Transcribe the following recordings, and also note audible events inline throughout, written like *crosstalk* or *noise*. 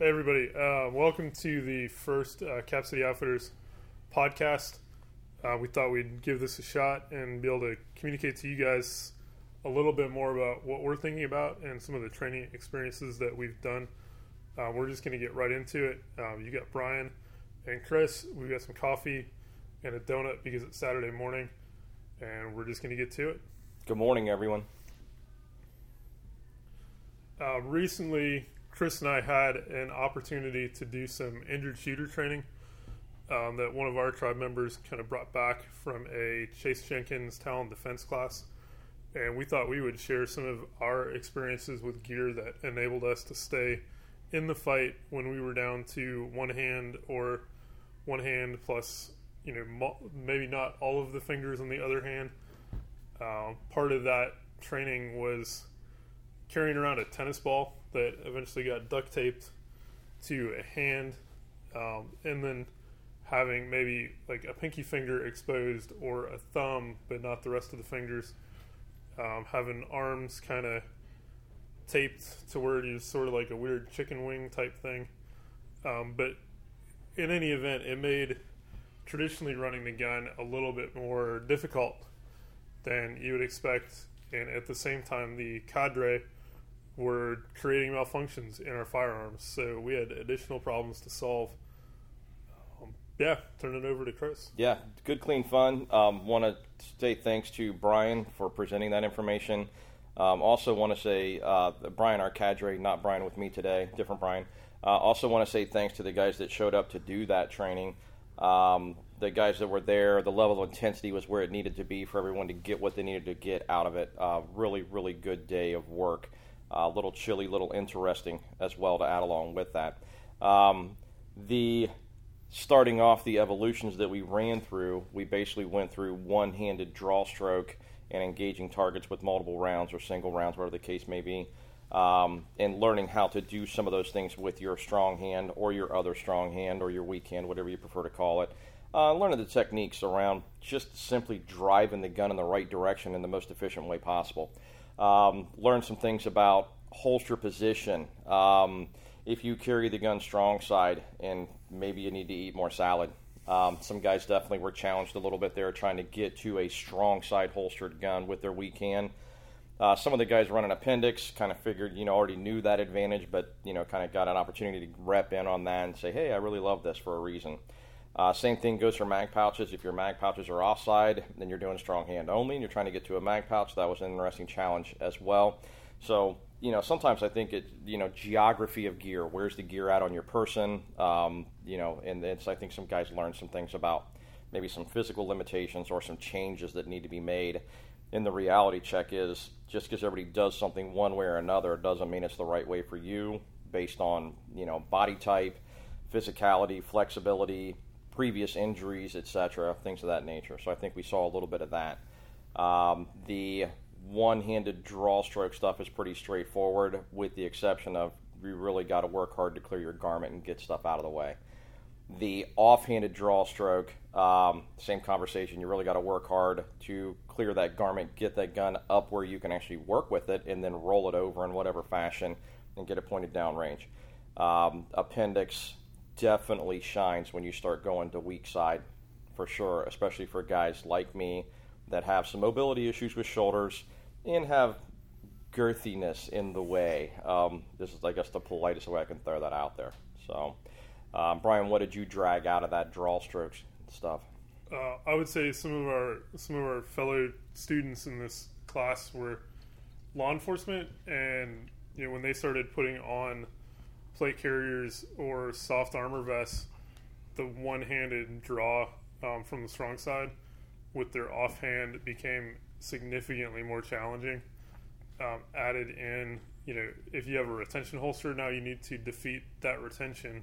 Hey, everybody. Uh, welcome to the first uh, Cap City Outfitters podcast. Uh, we thought we'd give this a shot and be able to communicate to you guys a little bit more about what we're thinking about and some of the training experiences that we've done. Uh, we're just going to get right into it. Um, you got Brian and Chris. We've got some coffee and a donut because it's Saturday morning, and we're just going to get to it. Good morning, everyone. Uh, recently, Chris and I had an opportunity to do some injured shooter training um, that one of our tribe members kind of brought back from a Chase Jenkins Talon defense class. And we thought we would share some of our experiences with gear that enabled us to stay in the fight when we were down to one hand or one hand plus, you know, maybe not all of the fingers on the other hand. Uh, part of that training was carrying around a tennis ball that eventually got duct taped to a hand, um, and then having maybe like a pinky finger exposed or a thumb, but not the rest of the fingers. Um, having arms kind of taped to where it is sort of like a weird chicken wing type thing. Um, but in any event, it made traditionally running the gun a little bit more difficult than you would expect. And at the same time, the cadre were creating malfunctions in our firearms. So we had additional problems to solve. Um, yeah, turn it over to Chris. Yeah, good, clean fun. Um, want to say thanks to Brian for presenting that information. Um, also, want to say uh, Brian, our cadre, not Brian with me today, different Brian. Uh, also, want to say thanks to the guys that showed up to do that training. Um, the guys that were there, the level of intensity was where it needed to be for everyone to get what they needed to get out of it. Uh, really, really good day of work a uh, little chilly, little interesting as well to add along with that. Um, the starting off the evolutions that we ran through, we basically went through one-handed draw stroke and engaging targets with multiple rounds or single rounds, whatever the case may be, um, and learning how to do some of those things with your strong hand or your other strong hand or your weak hand, whatever you prefer to call it. Uh, learning the techniques around just simply driving the gun in the right direction in the most efficient way possible. Um, learn some things about holster position. Um, if you carry the gun strong side, and maybe you need to eat more salad. Um, some guys definitely were challenged a little bit there trying to get to a strong side holstered gun with their weak hand. Uh, some of the guys running appendix kind of figured, you know, already knew that advantage, but, you know, kind of got an opportunity to rep in on that and say, hey, I really love this for a reason. Uh, same thing goes for mag pouches. If your mag pouches are offside, then you're doing strong hand only and you're trying to get to a mag pouch. That was an interesting challenge as well. So, you know, sometimes I think it, you know, geography of gear. Where's the gear at on your person? Um, you know, and it's, I think some guys learn some things about maybe some physical limitations or some changes that need to be made. And the reality check is just because everybody does something one way or another doesn't mean it's the right way for you based on, you know, body type, physicality, flexibility, previous injuries, etc., things of that nature. So I think we saw a little bit of that. Um, the one-handed draw stroke stuff is pretty straightforward, with the exception of you really got to work hard to clear your garment and get stuff out of the way. The off-handed draw stroke, um, same conversation. You really got to work hard to clear that garment, get that gun up where you can actually work with it, and then roll it over in whatever fashion and get it pointed downrange. Um, appendix, definitely shines when you start going to weak side, for sure, especially for guys like me that have some mobility issues with shoulders and have girthiness in the way. Um, this is, I guess, the politest way I can throw that out there. So, um, Brian, what did you drag out of that draw strokes stuff? Uh, I would say some of our some of our fellow students in this class were law enforcement, and you know when they started putting on plate carriers or soft armor vests, the one-handed draw um, from the strong side with their offhand became significantly more challenging. Um, added in, you know, if you have a retention holster, now you need to defeat that retention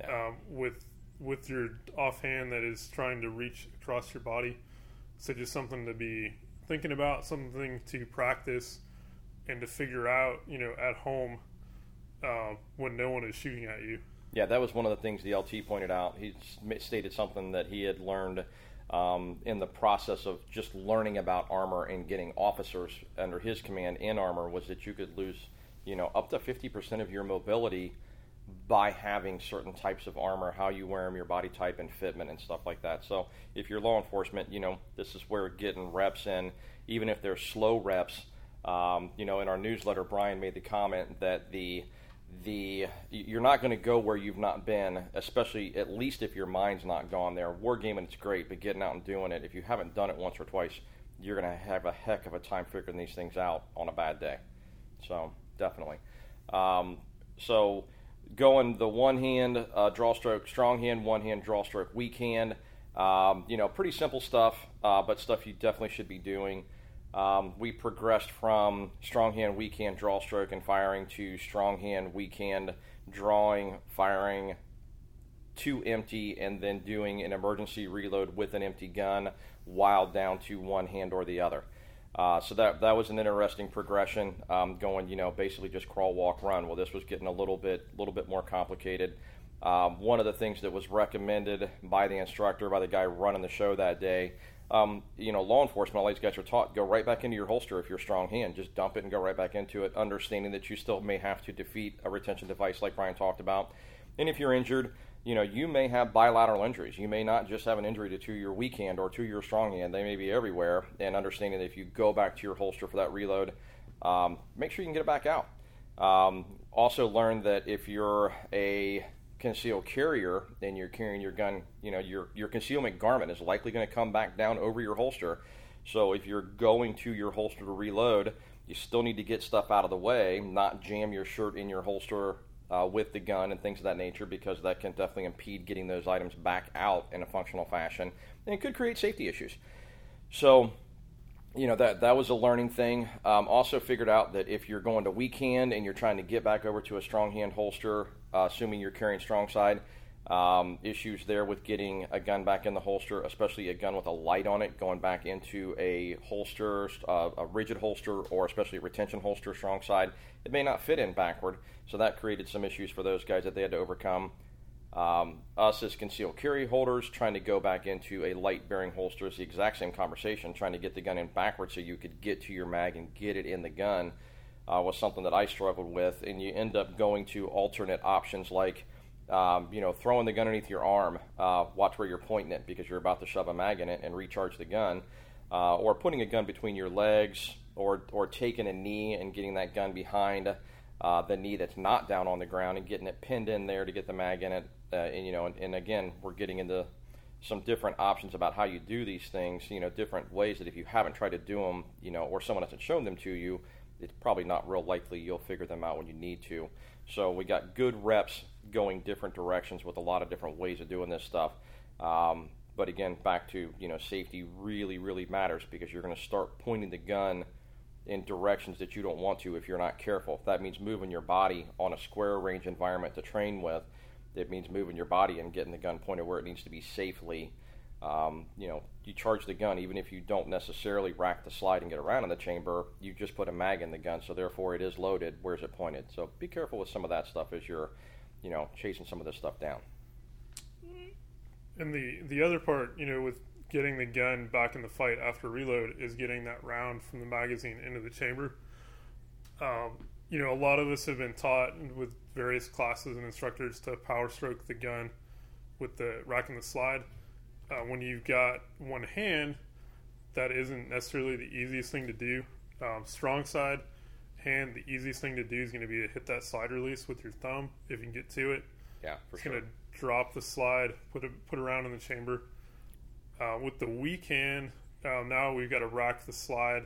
yeah. um, with with your offhand that is trying to reach across your body. So just something to be thinking about, something to practice, and to figure out, you know, at home uh, when no one is shooting at you. Yeah, that was one of the things the LT pointed out. He stated something that he had learned um, in the process of just learning about armor and getting officers under his command in armor was that you could lose, you know, up to 50% of your mobility by having certain types of armor, how you wear them, your body type and fitment and stuff like that. So if you're law enforcement, you know this is where getting reps in, even if they're slow reps. Um, you know, in our newsletter, Brian made the comment that the the you're not going to go where you've not been, especially at least if your mind's not gone there. Wargaming it's great, but getting out and doing it, if you haven't done it once or twice, you're going to have a heck of a time figuring these things out on a bad day. So definitely. Um, so going the one hand uh, draw stroke, strong hand, one hand draw stroke, weak hand. Um, you know, pretty simple stuff, uh, but stuff you definitely should be doing. Um, we progressed from strong hand, weak hand, draw stroke, and firing to strong hand, weak hand, drawing, firing to empty, and then doing an emergency reload with an empty gun while down to one hand or the other. Uh, so that that was an interesting progression, um, going you know basically just crawl, walk, run. Well, this was getting a little bit little bit more complicated. Um, one of the things that was recommended by the instructor, by the guy running the show that day, um, you know, law enforcement, all these guys are taught go right back into your holster if you're strong hand. Just dump it and go right back into it, understanding that you still may have to defeat a retention device like Brian talked about. And if you're injured, you know, you may have bilateral injuries. You may not just have an injury to, to your weak hand or to your strong hand. They may be everywhere. And understanding that if you go back to your holster for that reload, um, make sure you can get it back out. Um, also, learn that if you're a concealed carrier and you're carrying your gun, you know, your, your concealment garment is likely going to come back down over your holster. So if you're going to your holster to reload, you still need to get stuff out of the way, not jam your shirt in your holster uh, with the gun and things of that nature because that can definitely impede getting those items back out in a functional fashion and it could create safety issues. So, you know that that was a learning thing. Um, also figured out that if you're going to weak hand and you're trying to get back over to a strong hand holster, uh, assuming you're carrying strong side, um, issues there with getting a gun back in the holster, especially a gun with a light on it, going back into a holster, uh, a rigid holster, or especially a retention holster, strong side. It may not fit in backward, so that created some issues for those guys that they had to overcome. Um, us as concealed carry holders trying to go back into a light bearing holster is the exact same conversation. Trying to get the gun in backwards so you could get to your mag and get it in the gun uh, was something that I struggled with, and you end up going to alternate options like. Um, you know, throwing the gun underneath your arm, uh, watch where you're pointing it because you're about to shove a mag in it and recharge the gun, uh, or putting a gun between your legs, or or taking a knee and getting that gun behind uh, the knee that's not down on the ground and getting it pinned in there to get the mag in it. Uh, and you know, and, and, again, we're getting into some different options about how you do these things. You know, different ways that if you haven't tried to do them, you know, or someone hasn't shown them to you, it's probably not real likely you'll figure them out when you need to. So we got good reps going different directions with a lot of different ways of doing this stuff. Um, but again, back to you know, safety really, really matters because you're going to start pointing the gun in directions that you don't want to if you're not careful. If that means moving your body on a square range environment to train with, it means moving your body and getting the gun pointed where it needs to be safely. Um, you know, you charge the gun even if you don't necessarily rack the slide and get around in the chamber. You just put a mag in the gun, so therefore it is loaded. Where's it pointed? So be careful with some of that stuff as you're, you know, chasing some of this stuff down. And the the other part, you know, with getting the gun back in the fight after reload is getting that round from the magazine into the chamber. Um, you know, a lot of us have been taught with various classes and instructors to power stroke the gun with the rack and the slide. Uh, when you've got one hand, that isn't necessarily the easiest thing to do. Um, strong side hand, the easiest thing to do is going to be to hit that slide release with your thumb if you can get to it. Yeah, for it's sure. going to drop the slide, put it put around in the chamber, uh, with the weak hand, uh, now we've got to rack the slide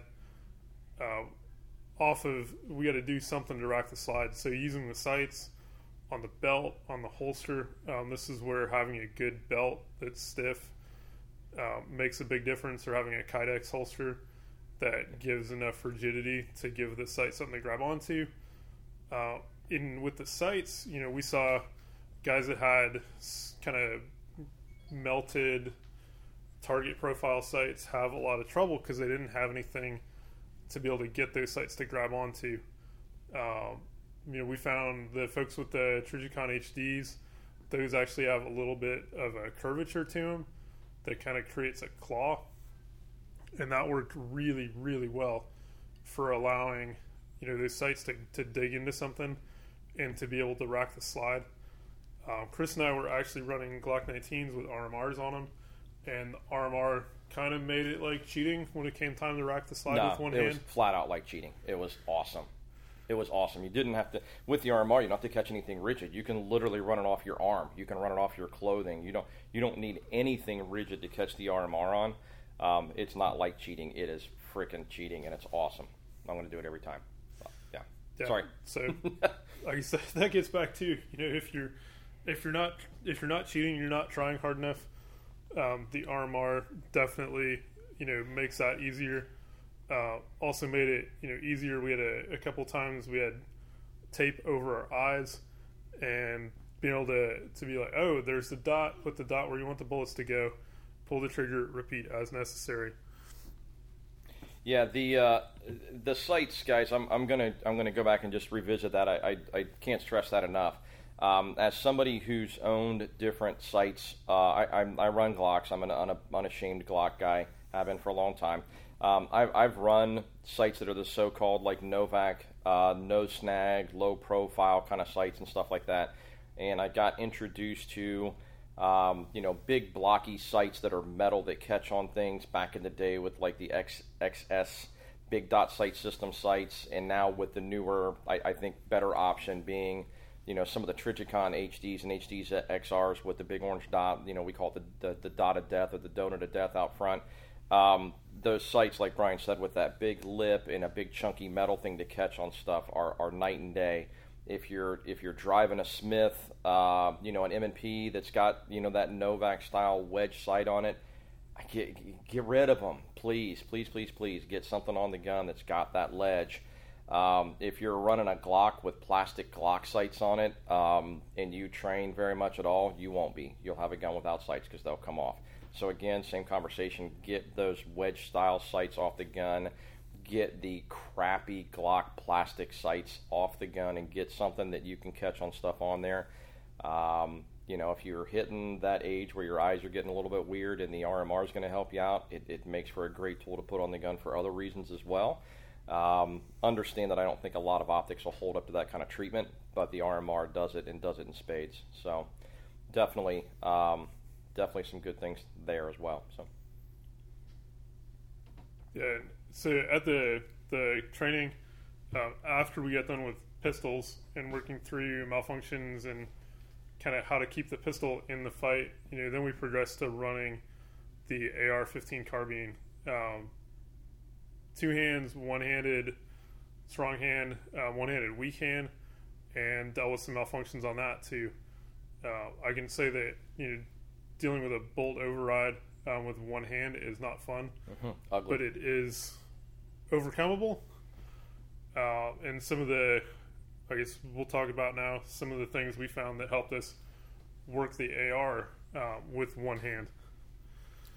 uh, off of. We got to do something to rack the slide. So using the sights on the belt, on the holster, um, this is where having a good belt that's stiff uh, makes a big difference, or having a Kydex holster that gives enough rigidity to give the sight something to grab onto. Uh, in with the sights, you know, we saw guys that had kind of melted target profile sights have a lot of trouble because they didn't have anything to be able to get those sights to grab onto. Um, you know, we found the folks with the Trijicon HDs, those actually have a little bit of a curvature to them that kind of creates a claw, and that worked really, really well for allowing you know those sights to, to dig into something and to be able to rack the slide. Um, Chris and I were actually running Glock 19s with RMRs on them, and the RMR kind of made it like cheating when it came time to rack the slide No, with one it hand. was flat out like cheating. It was awesome. It was awesome. You didn't have to with the RMR. You don't have to catch anything rigid. You can literally run it off your arm. You can run it off your clothing. You don't. You don't need anything rigid to catch the RMR on. Um, it's not like cheating. It is freaking cheating, and it's awesome. I'm going to do it every time. So, yeah. Yeah. Sorry. So, *laughs* like I said, *laughs* that gets back to you know if you're if you're not if you're not cheating, you're not trying hard enough. Um, the RMR definitely you know makes that easier. Uh, also made it you know easier. We had a, a couple times we had tape over our eyes and being able to to be like, oh, there's the dot. Put the dot where you want the bullets to go. Pull the trigger. Repeat as necessary. Yeah, the uh, the sights, guys. I'm, I'm gonna I'm gonna go back and just revisit that. I I, I can't stress that enough. Um, as somebody who's owned different sights, uh, I, I I run Glocks. I'm an un, unashamed Glock guy. Have been for a long time. Um, I've I've run sights that are the so-called like Novak, uh, no snag, low profile kind of sights and stuff like that. And I got introduced to um, you know, big blocky sights that are metal that catch on things back in the day with like the X, XS big dot sight system sights. and now with the newer, I, I think, better option being, you know, some of the Trijicon HDs and HDs XRs with the big orange dot. You know, we call it the, the, the dot of death or the donut of death out front. Um, those sights, like Brian said, with that big lip and a big chunky metal thing to catch on stuff, are, are night and day if you're if you're driving a Smith, uh, you know, an M&P that's got you know that Novak style wedge sight on it, get get rid of them, please, please, please, please. Get something on the gun that's got that ledge. Um, if you're running a Glock with plastic Glock sights on it, um, and you train very much at all, you won't be. You'll have a gun without sights because they'll come off. So again, same conversation. Get those wedge style sights off the gun get the crappy Glock plastic sights off the gun and get something that you can catch on stuff on there. Um, you know, if you're hitting that age where your eyes are getting a little bit weird and the RMR is going to help you out, it, it, makes for a great tool to put on the gun for other reasons as well. Um, understand that I don't think a lot of optics will hold up to that kind of treatment, but the RMR does it and does it in spades. So definitely, um, definitely some good things there as well. So. Yeah, so at the the training, uh, after we got done with pistols and working through malfunctions and kind of how to keep the pistol in the fight, you know, then we progressed to running the AR-15 carbine, um, two hands, one-handed, strong hand, uh, one-handed, weak hand, and dealt with some malfunctions on that too. Uh, I can say that you know, dealing with a bolt override um, with one hand is not fun, mm-hmm. but it is overcomable. Uh, and some of the, I guess we'll talk about now some of the things we found that helped us work the AR uh, with one hand.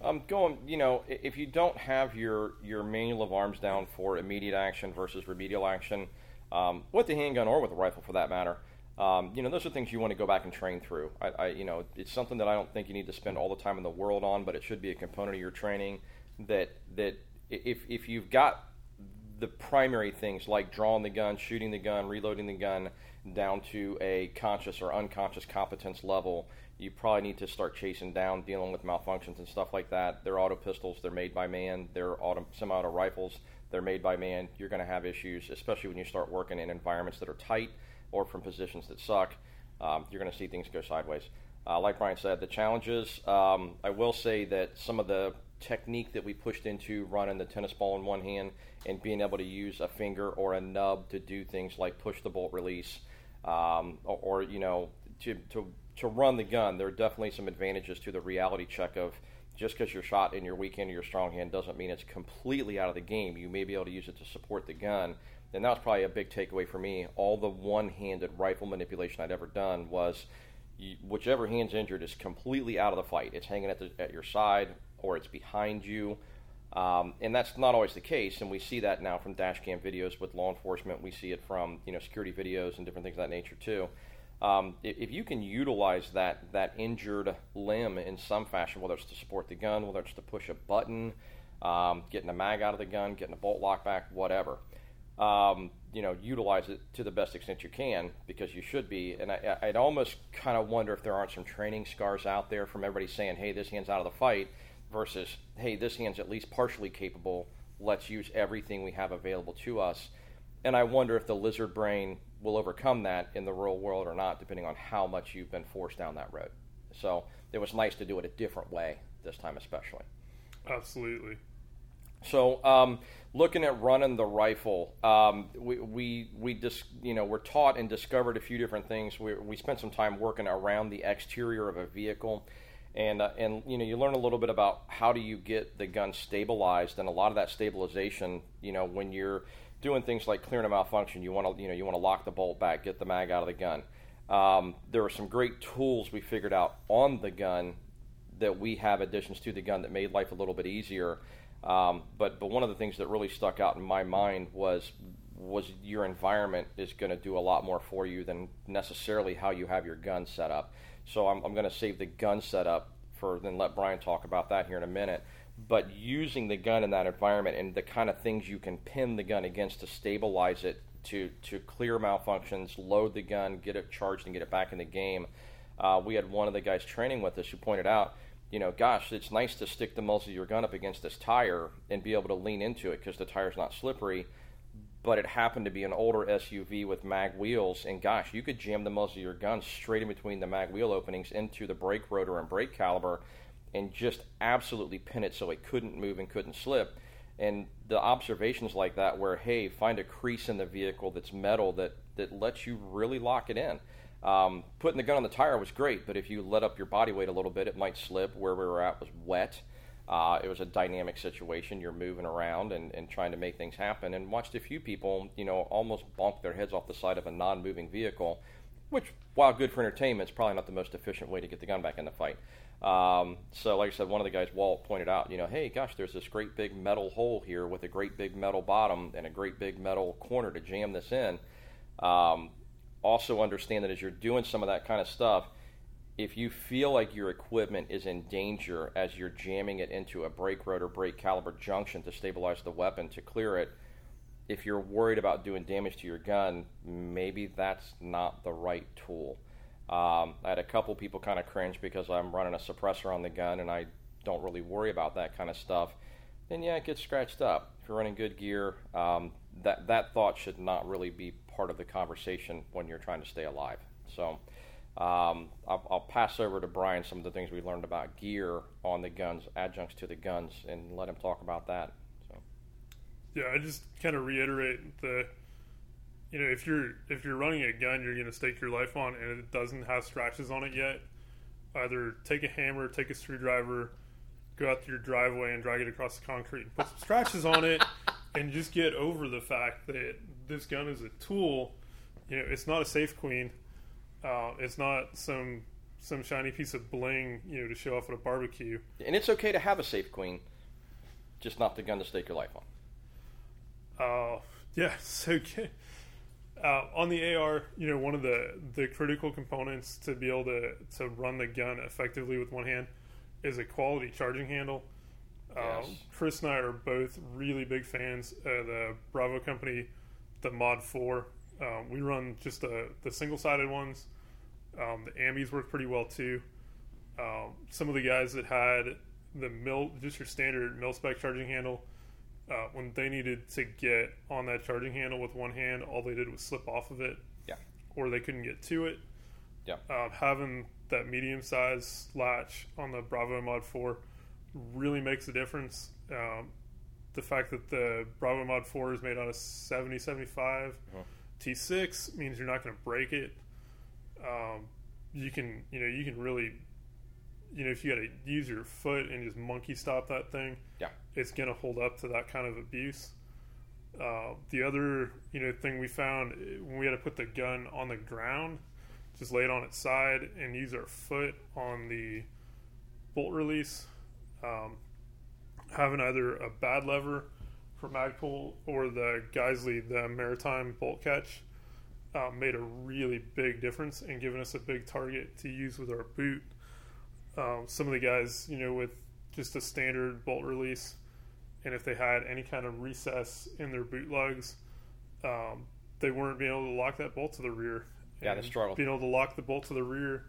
Um, going, you know, if you don't have your your manual of arms down for immediate action versus remedial action, um, with the handgun or with a rifle for that matter, um, you know, those are things you want to go back and train through. I, I, you know, it's something that I don't think you need to spend all the time in the world on, but it should be a component of your training. That that if if you've got the primary things like drawing the gun, shooting the gun, reloading the gun down to a conscious or unconscious competence level, you probably need to start chasing down dealing with malfunctions and stuff like that. They're auto pistols, they're made by man. They're auto, semi-auto rifles, they're made by man. You're going to have issues, especially when you start working in environments that are tight or from positions that suck. Um, you're going to see things go sideways. Uh, like Brian said, the challenges. Um, I will say that some of the technique that we pushed into running the tennis ball in one hand and being able to use a finger or a nub to do things like push the bolt release um, or, or, you know to, to, to run the gun there are definitely some advantages to the reality check of just because you're shot in your weak hand or your strong hand doesn't mean it's completely out of the game you may be able to use it to support the gun and that was probably a big takeaway for me all the one-handed rifle manipulation i'd ever done was you, whichever hand's injured is completely out of the fight it's hanging at, the, at your side or it's behind you um, and that's not always the case, and we see that now from dash cam videos with law enforcement. We see it from you know security videos and different things of that nature too. Um, if you can utilize that that injured limb in some fashion, whether it's to support the gun, whether it's to push a button, um, getting a mag out of the gun, getting a bolt lock back, whatever, um, you know utilize it to the best extent you can because you should be. And I, I'd almost kind of wonder if there aren't some training scars out there from everybody saying, "Hey, this hand's out of the fight," versus, "Hey, this hand's at least partially capable. Let's use everything we have available to us." And I wonder if the lizard brain will overcome that in the real world or not, depending on how much you've been forced down that road. So it was nice to do it a different way this time, especially. Absolutely. So, um, looking at running the rifle, um, we we we just you know we're taught and discovered a few different things. We we spent some time working around the exterior of a vehicle, and uh, and you know you learn a little bit about how do you get the gun stabilized, and a lot of that stabilization, you know, when you're doing things like clearing a malfunction, you want to you know you want to lock the bolt back, get the mag out of the gun. Um, there are some great tools we figured out on the gun that we have additions to the gun that made life a little bit easier. Um, but but one of the things that really stuck out in my mind was was your environment is going to do a lot more for you than necessarily how you have your gun set up. So I'm, I'm going to save the gun setup for then let Brian talk about that here in a minute. But using the gun in that environment and the kind of things you can pin the gun against to stabilize it, to to clear malfunctions, load the gun, get it charged, and get it back in the game. Uh, we had one of the guys training with us who pointed out you know, gosh, it's nice to stick the muzzle of your gun up against this tire and be able to lean into it because the tire's not slippery. But it happened to be an older SUV with mag wheels, and gosh, you could jam the muzzle of your gun straight in between the mag wheel openings into the brake rotor and brake caliper and just absolutely pin it so it couldn't move and couldn't slip. And the observations like that, where hey, find a crease in the vehicle that's metal that, that lets you really lock it in. Um, putting the gun on the tire was great, but if you let up your body weight a little bit, it might slip. Where we were at was wet. Uh, it was a dynamic situation. You're moving around and, and trying to make things happen. And watched a few people, you know, almost bonk their heads off the side of a non-moving vehicle, which, while good for entertainment, is probably not the most efficient way to get the gun back in the fight. Um, so, like I said, one of the guys, Walt, pointed out, you know, hey, gosh, there's this great big metal hole here with a great big metal bottom and a great big metal corner to jam this in. Um, also understand that as you're doing some of that kind of stuff, if you feel like your equipment is in danger as you're jamming it into a brake rotor, brake caliper junction to stabilize the weapon to clear it, if you're worried about doing damage to your gun, maybe that's not the right tool. Um, I had a couple people kind of cringe because I'm running a suppressor on the gun and I don't really worry about that kind of stuff. Then yeah, it gets scratched up. If you're running good gear, um, that that thought should not really be part of the conversation when you're trying to stay alive. So um, I'll, I'll, pass over to Brian some of the things we learned about gear on the guns, adjuncts to the guns, and let him talk about that. So. Yeah, I just kind of reiterate the, you know, if you're if you're running a gun, you're going to stake your life on, and it doesn't have scratches on it yet. Either take a hammer, take a screwdriver, go out to your driveway and drag it across the concrete, and put some scratches on it, and just get over the fact that this gun is a tool. You know, it's not a safe queen. Uh, it's not some some shiny piece of bling, you know, to show off at a barbecue. And it's okay to have a safe queen, just not the gun to stake your life on. Uh, yeah, *laughs* so uh, on the AR, you know, one of the the critical components to be able to to run the gun effectively with one hand is a quality charging handle. Yes. Um, Chris and I are both really big fans of the Bravo company, the Mod 4. Um, we run just the, the single sided ones. Um, the Ambis work pretty well too. Um, some of the guys that had the mil, just your standard mil spec charging handle, uh, when they needed to get on that charging handle with one hand, all they did was slip off of it. Yeah. Or they couldn't get to it. Yeah. Uh, having that medium size latch on the Bravo Mod 4 really makes a difference. Um, the fact that the Bravo Mod 4 is made on a 70 75 uh-huh. T6 means you're not going to break it. Um, you can, you know, you can really, you know, if you got to use your foot and just monkey stop that thing, yeah, it's going to hold up to that kind of abuse. Uh, the other, you know, thing we found when we had to put the gun on the ground, just lay it on its side and use our foot on the bolt release um, having either a bad lever for Magpul or the Geissele, the maritime bolt catch, uh, made a really big difference in giving us a big target to use with our boot. Um, some of the guys, you know, with just a standard bolt release, and if they had any kind of recess in their boot lugs, um, they weren't being able to lock that bolt to the rear. Yeah, they And struggled. Being able to lock the bolt to the rear,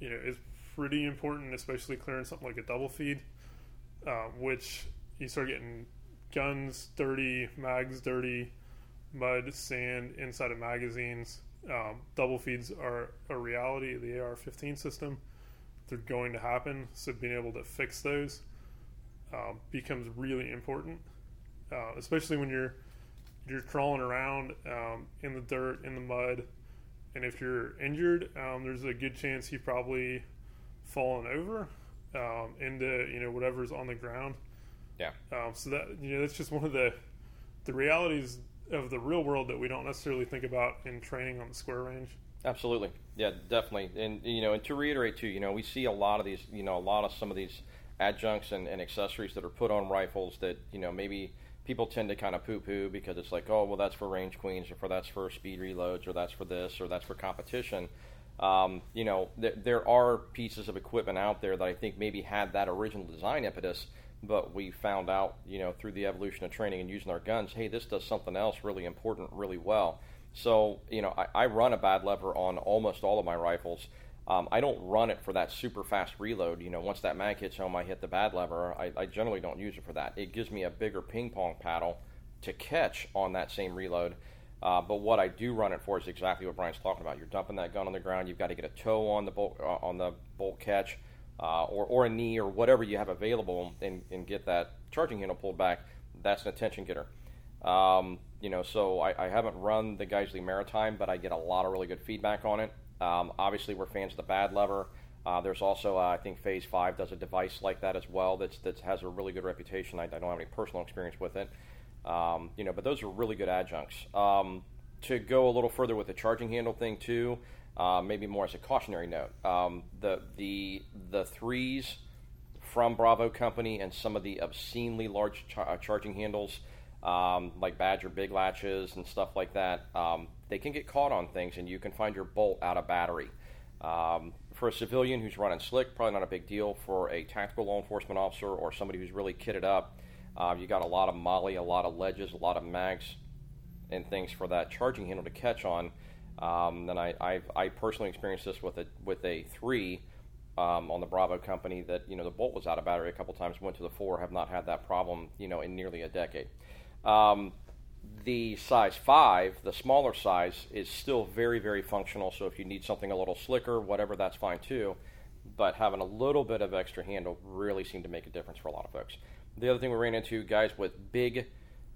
you know, is pretty important, especially clearing something like a double feed, uh, which you start getting guns dirty, mags dirty, mud, sand inside of magazines. Um, double feeds are a reality of the AR-15 system. They're going to happen, so being able to fix those um, becomes really important, uh, especially when you're you're crawling around um, in the dirt, in the mud, and if you're injured, um, there's a good chance you've probably fallen over um, into you know whatever's on the ground. Yeah. Um, so that you know that's just one of the the realities of the real world that we don't necessarily think about in training on the square range. Absolutely, yeah, definitely, and you know, and to reiterate too, you know, we see a lot of these, you know, a lot of some of these adjuncts and, and accessories that are put on rifles that you know maybe people tend to kind of poo-poo because it's like, oh, well, that's for range queens, or for that's for speed reloads, or that's for this, or that's for competition. Um, you know, th- there are pieces of equipment out there that I think maybe had that original design impetus, but we found out, you know, through the evolution of training and using our guns, hey, this does something else really important, really well. So, you know, I, I run a bad lever on almost all of my rifles. Um, I don't run it for that super fast reload. You know, once that mag hits home, I hit the bad lever. I, I generally don't use it for that. It gives me a bigger ping pong paddle to catch on that same reload. Uh, but what I do run it for is exactly what Brian's talking about. You're dumping that gun on the ground. You've got to get a toe on the bolt uh, on the bolt catch, uh, or or a knee or whatever you have available, and, and get that charging handle pulled back. That's an attention getter. Um, you know, so I, I haven't run the Geissele Maritime, but I get a lot of really good feedback on it. Um, obviously, we're fans of the bad lever. Uh, there's also, uh, I think, Phase Five does a device like that as well. That's that has a really good reputation. I, I don't have any personal experience with it, um, you know, but those are really good adjuncts. Um, to go a little further with the charging handle thing too, uh, maybe more as a cautionary note, um, the the the threes from Bravo Company and some of the obscenely large char- uh, charging handles, um, like Badger big latches and stuff like that, um, they can get caught on things, and you can find your bolt out of battery. Um, for a civilian who's running slick, probably not a big deal. For a tactical law enforcement officer or somebody who's really kitted up, uh, you got a lot of MOLLE, a lot of ledges, a lot of mags, and things for that charging handle to catch on. Um, and I, I've, I personally experienced this with a with a three um, on the Bravo company that you know the bolt was out of battery a couple times. Went to the four, have not had that problem you know in nearly a decade. Um, the size five, the smaller size, is still very very functional. So if you need something a little slicker, whatever, that's fine too. But having a little bit of extra handle really seemed to make a difference for a lot of folks. The other thing we ran into, guys with big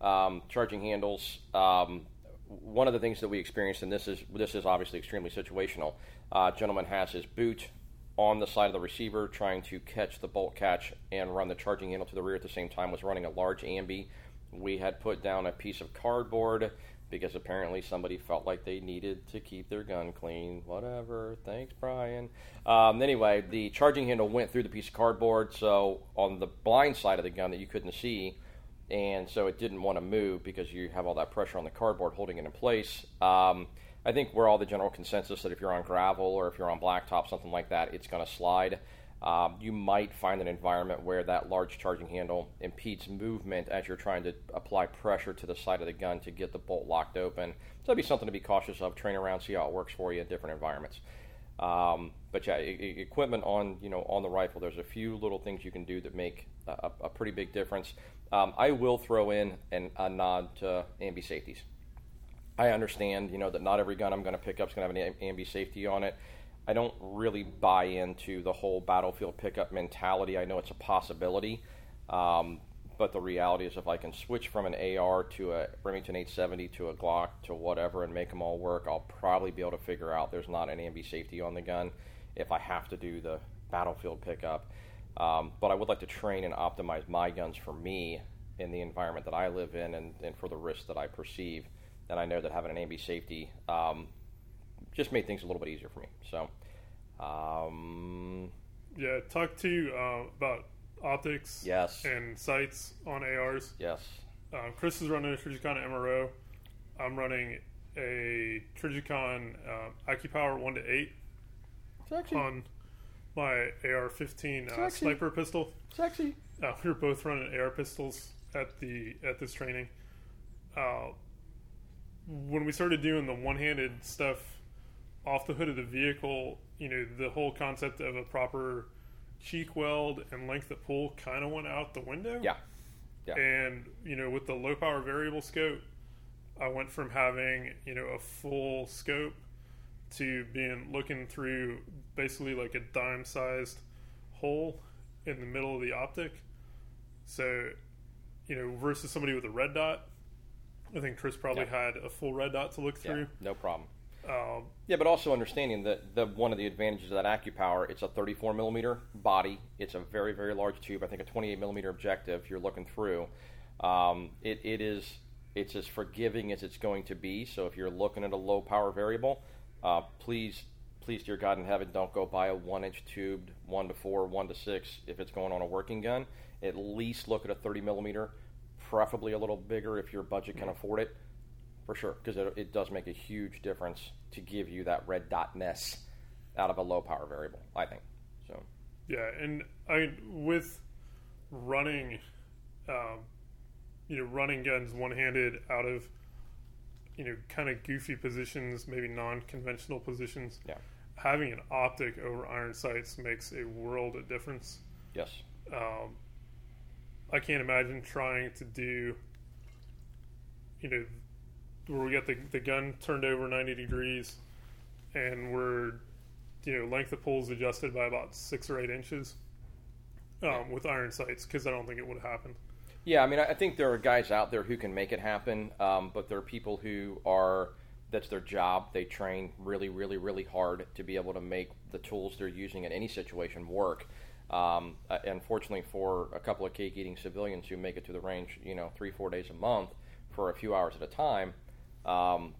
um, charging handles. Um, one of the things that we experienced, and this is this is obviously extremely situational. Uh, gentleman has his boot on the side of the receiver, trying to catch the bolt catch and run the charging handle to the rear at the same time. Was running a large ambi. We had put down a piece of cardboard because apparently somebody felt like they needed to keep their gun clean. Whatever. Thanks, Brian. Um, anyway, the charging handle went through the piece of cardboard, so on the blind side of the gun that you couldn't see and so it didn't want to move because you have all that pressure on the cardboard holding it in place. Um, I think we're all the general consensus that if you're on gravel or if you're on blacktop, something like that, it's going to slide. Um, you might find an environment where that large charging handle impedes movement as you're trying to apply pressure to the side of the gun to get the bolt locked open. So that'd be something to be cautious of. Train around, see how it works for you in different environments. Um, but yeah, e- equipment on you know on the rifle. There's a few little things you can do that make a, a pretty big difference. Um, I will throw in an, a nod to ambi safeties. I understand, you know, that not every gun I'm going to pick up is going to have an ambi safety on it. I don't really buy into the whole battlefield pickup mentality. I know it's a possibility, um, but the reality is, if I can switch from an AR to a Remington 870 to a Glock to whatever and make them all work, I'll probably be able to figure out there's not an ambi safety on the gun if I have to do the battlefield pickup. Um, but I would like to train and optimize my guns for me in the environment that I live in and, and for the risks that I perceive. And I know that having an ambi safety um, just made things a little bit easier for me. So, um, Yeah, talk to you uh, about optics yes, and sights on ARs. yes, Uh, Chris is running a Trijicon MRO. I'm running a Trijicon uh, AccuPower 1 to 8 sexy, on my AR-15 uh, sniper pistol. sexy. Uh, we were both running AR pistols at the at this training. Uh, when we started doing the one-handed stuff off the hood of the vehicle, you know, the whole concept of a proper cheek weld and length of pull kind of went out the window. Yeah. Yeah. And you know, with the low power variable scope, I went from having you know a full scope to being looking through basically like a dime sized hole in the middle of the optic. So, you know, versus somebody with a red dot, I think Chris probably Yeah. had a full red dot to look Yeah, through. no problem. Um, Yeah, but also understanding that the one of the advantages of that AccuPower, it's a 34 millimeter body. It's a very very large tube. I think a 28 millimeter objective. You're looking through. Um, it, it is it's as forgiving as it's going to be. So if you're looking at a low power variable, uh, please please dear God in heaven, don't go buy a one inch tubed one to four, one to six if it's going on a working gun. At least look at a 30 millimeter, preferably a little bigger if your budget can afford it for sure, because it, it does make a huge difference to give you that red dot ness out of a low power variable. I think so. Yeah, and I with running, um, you know, running guns one handed out of, you know, kind of goofy positions, maybe non conventional positions. Yeah. Having an optic over iron sights makes a world of difference. Yes. Um, I can't imagine trying to do, you know, where we got the, the gun turned over 90 degrees and we're, you know, length of pulls adjusted by about six or eight inches um, with iron sights because I don't think it would happen. Yeah, I mean, I think there are guys out there who can make it happen, um, but there are people who are that's their job. They train really, really, really hard to be able to make the tools they're using in any situation work. Um, uh, unfortunately, for a couple of cake-eating civilians who make it to the range, you know, three, four days a month for a few hours at a time, um,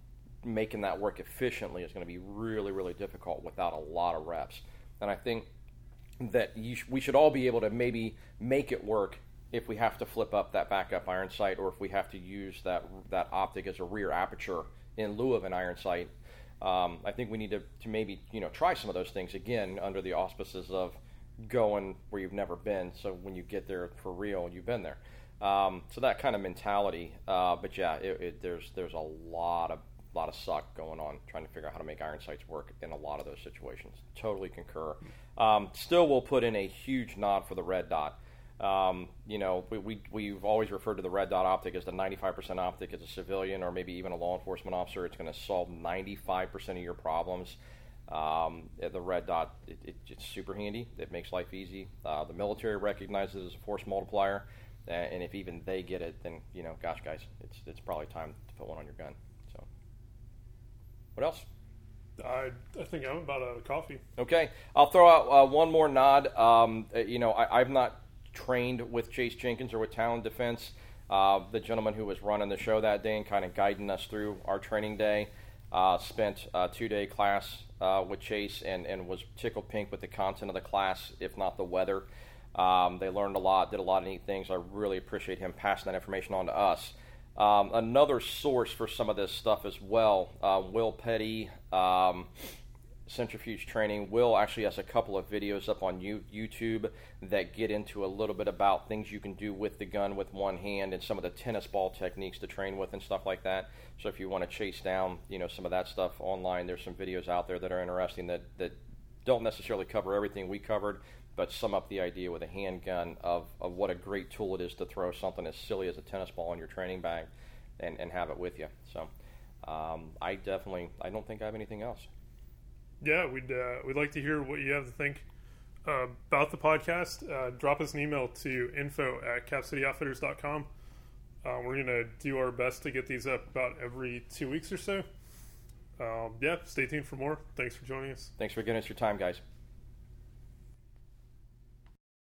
making that work efficiently is going to be really, really difficult without a lot of reps. And I think that sh- we should all be able to maybe make it work if we have to flip up that backup iron sight or if we have to use that that optic as a rear aperture in lieu of an iron sight. Um, I think we need to, to maybe you know try some of those things again under the auspices of going where you've never been. So when you get there for real, you've been there. Um, so that kind of mentality. Uh, but yeah, it, it, there's there's a lot of lot of suck going on trying to figure out how to make iron sights work in a lot of those situations. Totally concur. Um, still, will put in a huge nod for the red dot. Um, you know, we, we, we've always referred to the red dot optic as the 95% optic as a civilian or maybe even a law enforcement officer. It's going to solve 95% of your problems. Um, the red dot, it, it, it's super handy. It makes life easy. Uh, the military recognizes it as a force multiplier. And if even they get it, then, you know, gosh, guys, it's, it's probably time to put one on your gun. So, what else? I, I think I'm about out of coffee. Okay, I'll throw out uh, one more nod. Um, uh, you know, I, I've not trained with Chase Jenkins or with Talon Defense. Uh, the gentleman who was running the show that day and kind of guiding us through our training day uh, spent a two day class uh, with Chase and, and was tickled pink with the content of the class, if not the weather. Um, they learned a lot, did a lot of neat things. I really appreciate him passing that information on to us. Um, another source for some of this stuff as well, uh, Will Petty, um, Centrifuge Training. Will actually has a couple of videos up on you, YouTube that get into a little bit about things you can do with the gun with one hand and some of the tennis ball techniques to train with and stuff like that. So if you want to chase down, you know, some of that stuff online, there's some videos out there that are interesting that, that don't necessarily cover everything we covered, but sum up the idea with a handgun of, of what a great tool it is to throw something as silly as a tennis ball in your training bag and, and have it with you. So um, I definitely, I don't think I have anything else. Yeah, we'd uh, we'd like to hear what you have to think uh, about the podcast. Uh, drop us an email to info at capcityoutfitters.com. Uh, we're going to do our best to get these up about every two weeks or so. Um, yeah, stay tuned for more. Thanks for joining us. Thanks for giving us your time, guys.